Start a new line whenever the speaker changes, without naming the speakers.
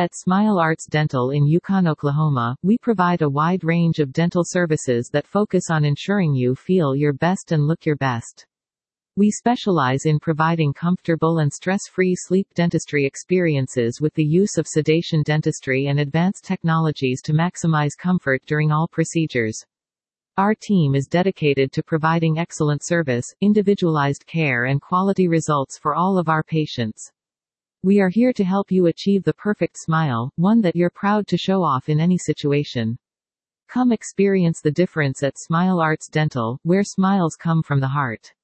At Smile Arts Dental in Yukon, Oklahoma, we provide a wide range of dental services that focus on ensuring you feel your best and look your best. We specialize in providing comfortable and stress-free sleep dentistry experiences with the use of sedation dentistry and advanced technologies to maximize comfort during all procedures. Our team is dedicated to providing excellent service, individualized care and quality results for all of our patients. We are here to help you achieve the perfect smile, one that you're proud to show off in any situation. Come experience the difference at Smile Arts Dental, where smiles come from the heart.